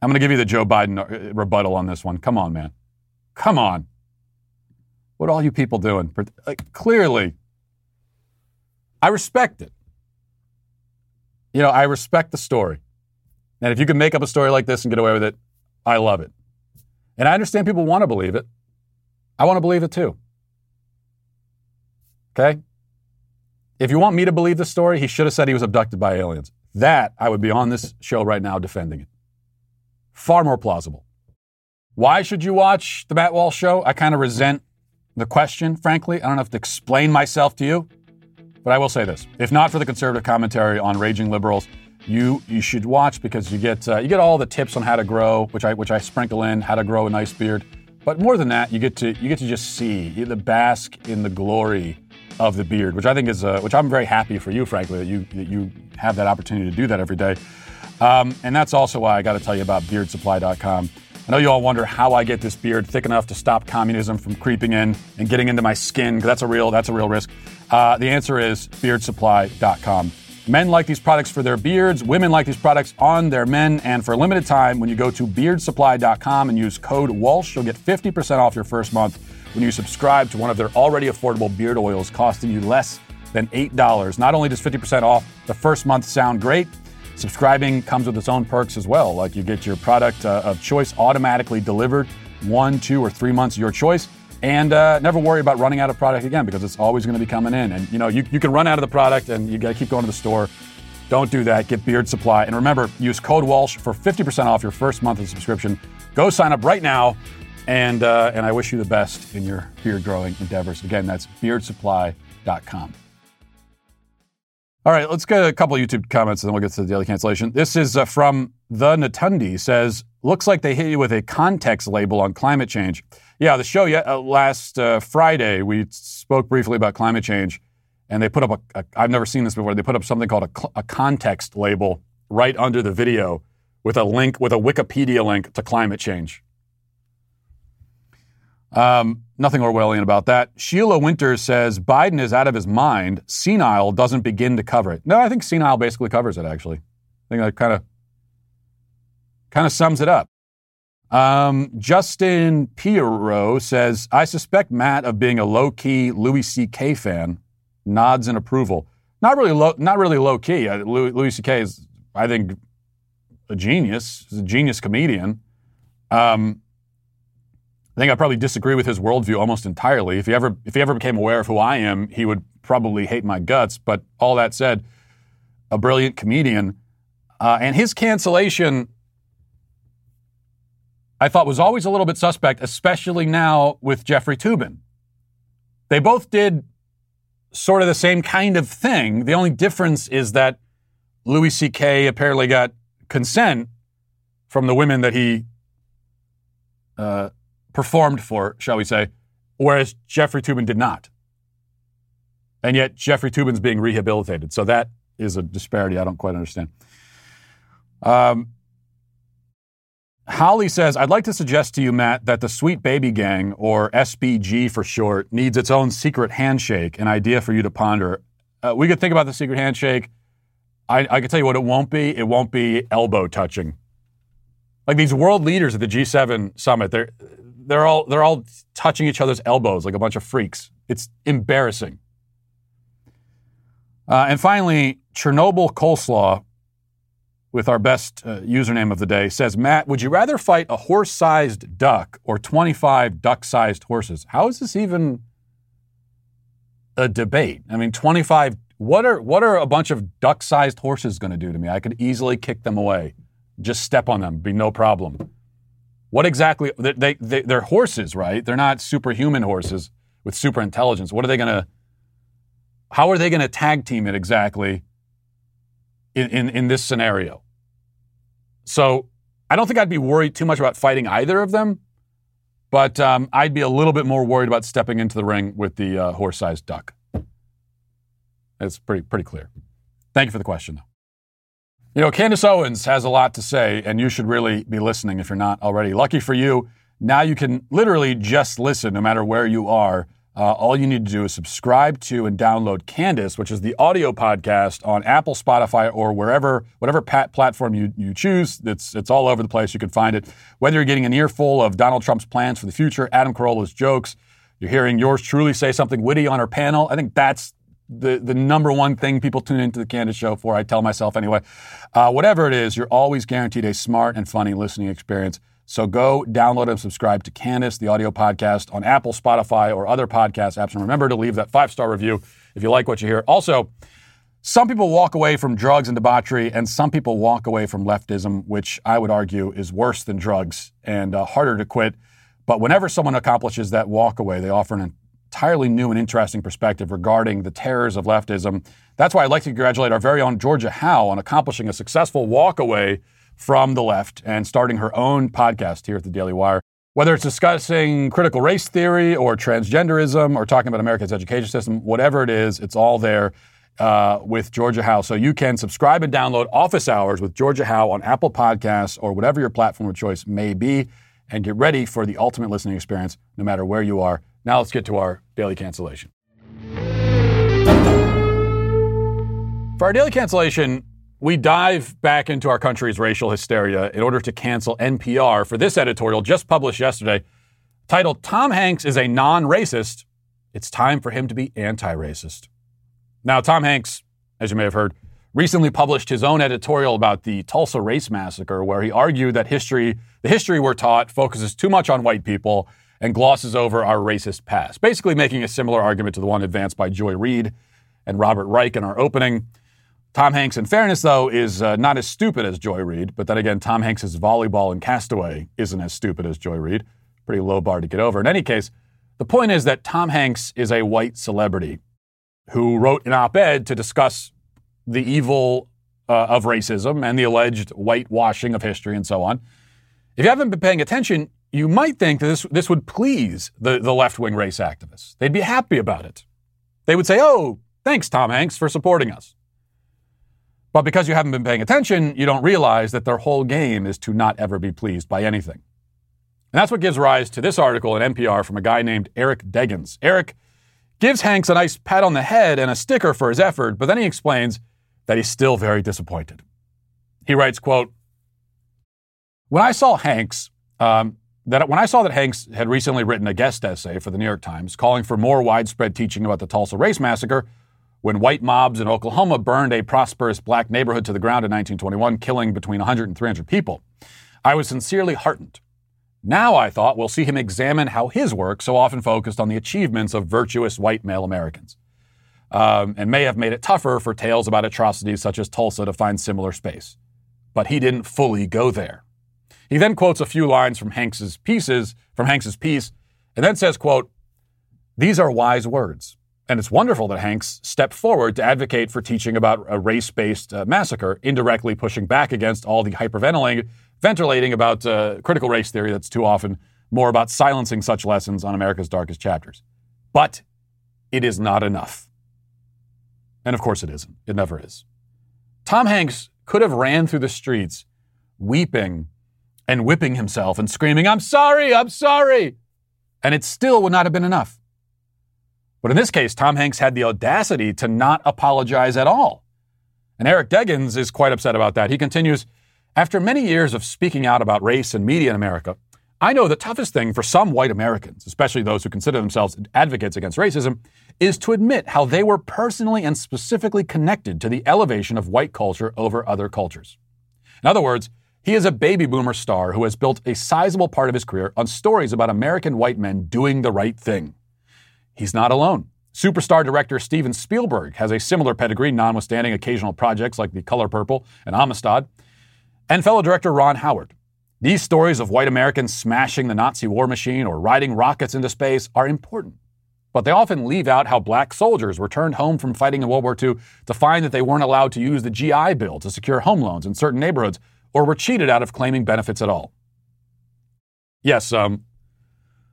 I'm going to give you the Joe Biden uh, rebuttal on this one. Come on, man. Come on. What are all you people doing? Like, clearly, I respect it you know, I respect the story. And if you can make up a story like this and get away with it, I love it. And I understand people want to believe it. I want to believe it too. Okay? If you want me to believe the story, he should have said he was abducted by aliens. That I would be on this show right now defending it. Far more plausible. Why should you watch the Matt Walsh show? I kind of resent the question, frankly. I don't have to explain myself to you. But I will say this: if not for the conservative commentary on raging liberals, you you should watch because you get uh, you get all the tips on how to grow, which I which I sprinkle in, how to grow a nice beard. But more than that, you get to you get to just see the bask in the glory of the beard, which I think is uh, which I'm very happy for you, frankly, that you that you have that opportunity to do that every day. Um, and that's also why I got to tell you about BeardSupply.com. I know you all wonder how I get this beard thick enough to stop communism from creeping in and getting into my skin, because that's a real that's a real risk. Uh, the answer is beardsupply.com. Men like these products for their beards, women like these products on their men, and for a limited time, when you go to beardsupply.com and use code Walsh, you'll get 50% off your first month when you subscribe to one of their already affordable beard oils costing you less than $8. Not only does 50% off the first month sound great, subscribing comes with its own perks as well. Like you get your product uh, of choice automatically delivered one, two, or three months, your choice. And uh, never worry about running out of product again because it's always going to be coming in. And you know, you, you can run out of the product and you got to keep going to the store. Don't do that. Get Beard Supply. And remember, use code Walsh for 50% off your first month of subscription. Go sign up right now. And, uh, and I wish you the best in your beard growing endeavors. Again, that's beardsupply.com. All right, let's get a couple of YouTube comments and then we'll get to the daily cancellation. This is uh, from the Natundi says, looks like they hit you with a context label on climate change. Yeah, the show yeah, uh, last uh, Friday, we spoke briefly about climate change and they put up a, a I've never seen this before, they put up something called a, a context label right under the video with a link, with a Wikipedia link to climate change. Um, nothing Orwellian about that. Sheila Winters says Biden is out of his mind. Senile doesn't begin to cover it. No, I think senile basically covers it. Actually, I think that kind of kind of sums it up. Um, Justin Pierrot says I suspect Matt of being a low key Louis C.K. fan. Nods in approval. Not really low. Not really low key. Uh, Louis, Louis C.K. is, I think, a genius. He's a genius comedian. Um, I think I probably disagree with his worldview almost entirely. If he ever if he ever became aware of who I am, he would probably hate my guts. But all that said, a brilliant comedian, uh, and his cancellation, I thought was always a little bit suspect, especially now with Jeffrey Toobin. They both did sort of the same kind of thing. The only difference is that Louis C.K. apparently got consent from the women that he uh, performed for, shall we say, whereas Jeffrey Toobin did not. And yet Jeffrey Toobin's being rehabilitated. So that is a disparity I don't quite understand. Um, Holly says, I'd like to suggest to you, Matt, that the Sweet Baby Gang, or SBG for short, needs its own secret handshake, an idea for you to ponder. Uh, we could think about the secret handshake. I, I can tell you what it won't be. It won't be elbow touching. Like these world leaders at the G7 summit, they're, they're all they're all touching each other's elbows like a bunch of freaks. It's embarrassing. Uh, and finally, Chernobyl coleslaw, with our best uh, username of the day, says, Matt, would you rather fight a horse-sized duck or 25 duck-sized horses? How is this even a debate? I mean, 25. What are what are a bunch of duck-sized horses going to do to me? I could easily kick them away, just step on them, be no problem. What exactly? They, they, they're horses, right? They're not superhuman horses with super intelligence. What are they going to? How are they going to tag team it exactly in, in, in this scenario? So I don't think I'd be worried too much about fighting either of them, but um, I'd be a little bit more worried about stepping into the ring with the uh, horse-sized duck. It's pretty pretty clear. Thank you for the question, though. You know, Candace Owens has a lot to say, and you should really be listening if you're not already. Lucky for you, now you can literally just listen no matter where you are. Uh, all you need to do is subscribe to and download Candace, which is the audio podcast on Apple, Spotify, or wherever, whatever pat- platform you, you choose. It's, it's all over the place. You can find it. Whether you're getting an earful of Donald Trump's plans for the future, Adam Carolla's jokes, you're hearing yours truly say something witty on her panel. I think that's the, the number one thing people tune into the Candace Show for, I tell myself anyway. Uh, whatever it is, you're always guaranteed a smart and funny listening experience. So go download and subscribe to Candace, the audio podcast, on Apple, Spotify, or other podcast apps. And remember to leave that five star review if you like what you hear. Also, some people walk away from drugs and debauchery, and some people walk away from leftism, which I would argue is worse than drugs and uh, harder to quit. But whenever someone accomplishes that walk away, they offer an entirely new and interesting perspective regarding the terrors of leftism. That's why I'd like to congratulate our very own Georgia Howe on accomplishing a successful walkaway from the left and starting her own podcast here at the Daily Wire. Whether it's discussing critical race theory or transgenderism or talking about America's education system, whatever it is, it's all there uh, with Georgia Howe. So you can subscribe and download Office Hours with Georgia Howe on Apple Podcasts or whatever your platform of choice may be and get ready for the ultimate listening experience no matter where you are. Now let's get to our daily cancellation. For our daily cancellation, we dive back into our country's racial hysteria in order to cancel NPR for this editorial just published yesterday titled Tom Hanks is a non racist. It's time for him to be anti racist. Now, Tom Hanks, as you may have heard, recently published his own editorial about the Tulsa Race Massacre, where he argued that history, the history we're taught, focuses too much on white people and glosses over our racist past. Basically, making a similar argument to the one advanced by Joy Reid and Robert Reich in our opening. Tom Hanks, in fairness, though, is uh, not as stupid as Joy Reid. But then again, Tom Hanks's volleyball in Castaway isn't as stupid as Joy Reid. Pretty low bar to get over. In any case, the point is that Tom Hanks is a white celebrity who wrote an op ed to discuss the evil uh, of racism and the alleged whitewashing of history and so on. If you haven't been paying attention, you might think that this, this would please the, the left wing race activists. They'd be happy about it. They would say, oh, thanks, Tom Hanks, for supporting us. But because you haven't been paying attention, you don't realize that their whole game is to not ever be pleased by anything. And that's what gives rise to this article in NPR from a guy named Eric Deggans. Eric gives Hanks a nice pat on the head and a sticker for his effort, but then he explains that he's still very disappointed. He writes, quote, When I saw Hanks, um, that when I saw that Hanks had recently written a guest essay for the New York Times calling for more widespread teaching about the Tulsa Race Massacre, when white mobs in Oklahoma burned a prosperous black neighborhood to the ground in 1921, killing between 100 and 300 people, I was sincerely heartened. Now I thought we'll see him examine how his work so often focused on the achievements of virtuous white male Americans um, and may have made it tougher for tales about atrocities such as Tulsa to find similar space. But he didn't fully go there. He then quotes a few lines from Hanks's pieces, from Hanks's piece, and then says, quote, These are wise words. And it's wonderful that Hanks stepped forward to advocate for teaching about a race based uh, massacre, indirectly pushing back against all the hyperventilating ventilating about uh, critical race theory that's too often more about silencing such lessons on America's darkest chapters. But it is not enough. And of course it isn't. It never is. Tom Hanks could have ran through the streets weeping and whipping himself and screaming, I'm sorry, I'm sorry. And it still would not have been enough. But in this case, Tom Hanks had the audacity to not apologize at all. And Eric Deggans is quite upset about that. He continues After many years of speaking out about race and media in America, I know the toughest thing for some white Americans, especially those who consider themselves advocates against racism, is to admit how they were personally and specifically connected to the elevation of white culture over other cultures. In other words, he is a baby boomer star who has built a sizable part of his career on stories about American white men doing the right thing. He's not alone. Superstar director Steven Spielberg has a similar pedigree, notwithstanding occasional projects like The Color Purple and Amistad. And fellow director Ron Howard. These stories of white Americans smashing the Nazi war machine or riding rockets into space are important but they often leave out how black soldiers returned home from fighting in World War II to find that they weren't allowed to use the GI Bill to secure home loans in certain neighborhoods or were cheated out of claiming benefits at all. Yes, um,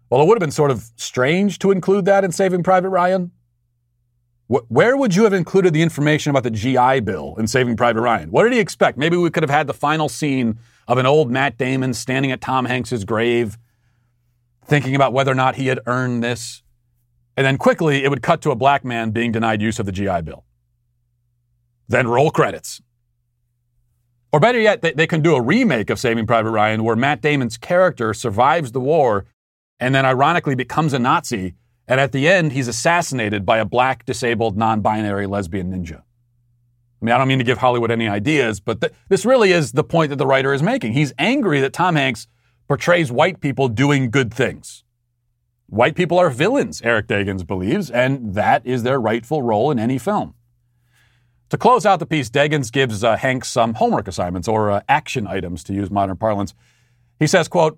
well, it would have been sort of strange to include that in Saving Private Ryan. Where would you have included the information about the GI Bill in Saving Private Ryan? What did he expect? Maybe we could have had the final scene of an old Matt Damon standing at Tom Hanks's grave, thinking about whether or not he had earned this. And then quickly, it would cut to a black man being denied use of the GI Bill. Then roll credits. Or better yet, they, they, can do a remake of Saving Private Ryan where Matt Damon's character survives the war and then ironically becomes a Nazi. And at the end, he's assassinated by a black, disabled, non binary lesbian ninja. I mean, I don't mean to give Hollywood any ideas, but th- this really is the point that the writer is making. He's angry that Tom Hanks portrays white people doing good things. White people are villains, Eric Deggans believes, and that is their rightful role in any film. To close out the piece, Deggans gives uh, Hanks some homework assignments or uh, action items, to use modern parlance. He says, quote,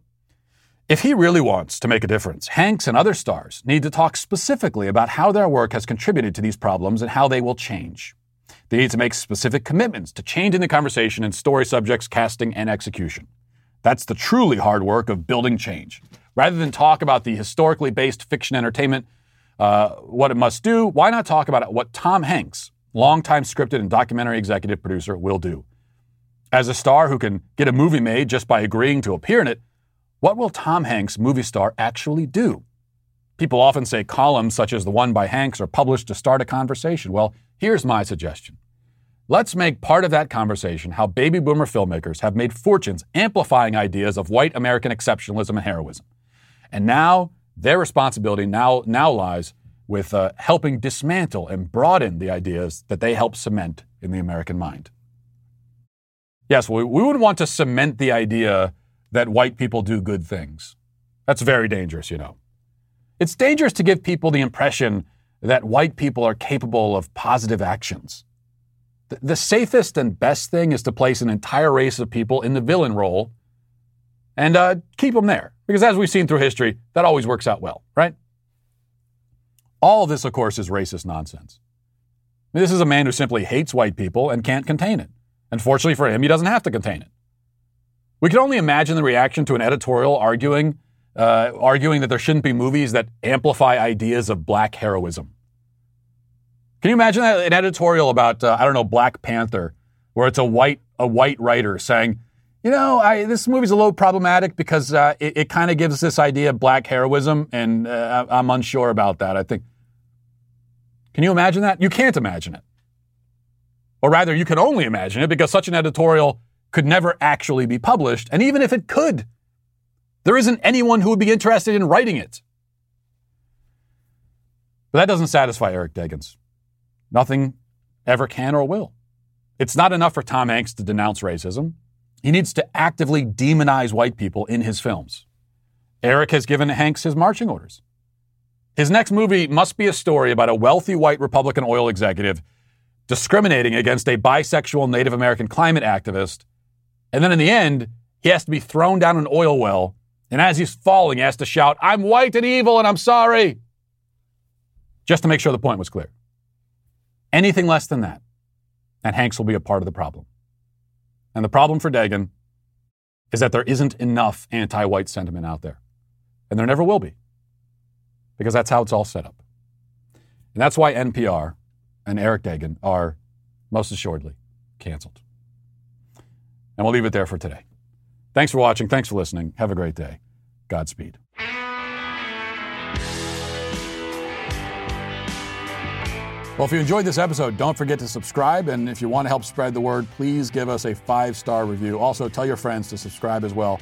if he really wants to make a difference, Hanks and other stars need to talk specifically about how their work has contributed to these problems and how they will change. They need to make specific commitments to changing the conversation in story subjects, casting, and execution. That's the truly hard work of building change. Rather than talk about the historically based fiction entertainment, uh, what it must do, why not talk about what Tom Hanks, longtime scripted and documentary executive producer, will do? As a star who can get a movie made just by agreeing to appear in it, what will Tom Hanks, movie star, actually do? People often say columns such as the one by Hanks are published to start a conversation. Well, here's my suggestion. Let's make part of that conversation how baby boomer filmmakers have made fortunes amplifying ideas of white American exceptionalism and heroism. And now their responsibility now, now lies with uh, helping dismantle and broaden the ideas that they help cement in the American mind. Yes, we, we would want to cement the idea that white people do good things. That's very dangerous, you know. It's dangerous to give people the impression that white people are capable of positive actions. The, the safest and best thing is to place an entire race of people in the villain role and uh, keep them there. Because as we've seen through history, that always works out well, right? All of this, of course, is racist nonsense. I mean, this is a man who simply hates white people and can't contain it. And fortunately for him, he doesn't have to contain it. We can only imagine the reaction to an editorial arguing, uh, arguing that there shouldn't be movies that amplify ideas of black heroism. Can you imagine that, an editorial about, uh, I don't know, Black Panther, where it's a white, a white writer saying, you know, I, this movie's a little problematic because uh, it, it kind of gives this idea of black heroism, and uh, I'm unsure about that. I think. Can you imagine that? You can't imagine it. Or rather, you can only imagine it because such an editorial could never actually be published. And even if it could, there isn't anyone who would be interested in writing it. But that doesn't satisfy Eric Deggans. Nothing ever can or will. It's not enough for Tom Hanks to denounce racism. He needs to actively demonize white people in his films. Eric has given Hanks his marching orders. His next movie must be a story about a wealthy white Republican oil executive discriminating against a bisexual Native American climate activist. And then in the end, he has to be thrown down an oil well. And as he's falling, he has to shout, I'm white and evil and I'm sorry. Just to make sure the point was clear. Anything less than that, and Hanks will be a part of the problem. And the problem for Dagan is that there isn't enough anti white sentiment out there. And there never will be, because that's how it's all set up. And that's why NPR and Eric Dagan are most assuredly canceled. And we'll leave it there for today. Thanks for watching. Thanks for listening. Have a great day. Godspeed. Well, if you enjoyed this episode, don't forget to subscribe. And if you want to help spread the word, please give us a five star review. Also, tell your friends to subscribe as well.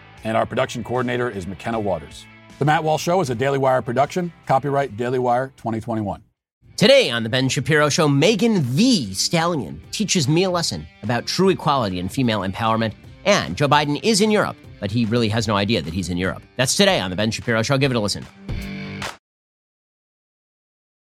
And our production coordinator is McKenna Waters. The Matt Walsh Show is a Daily Wire production. Copyright Daily Wire 2021. Today on The Ben Shapiro Show, Megan Thee Stallion teaches me a lesson about true equality and female empowerment. And Joe Biden is in Europe, but he really has no idea that he's in Europe. That's today on The Ben Shapiro Show. Give it a listen.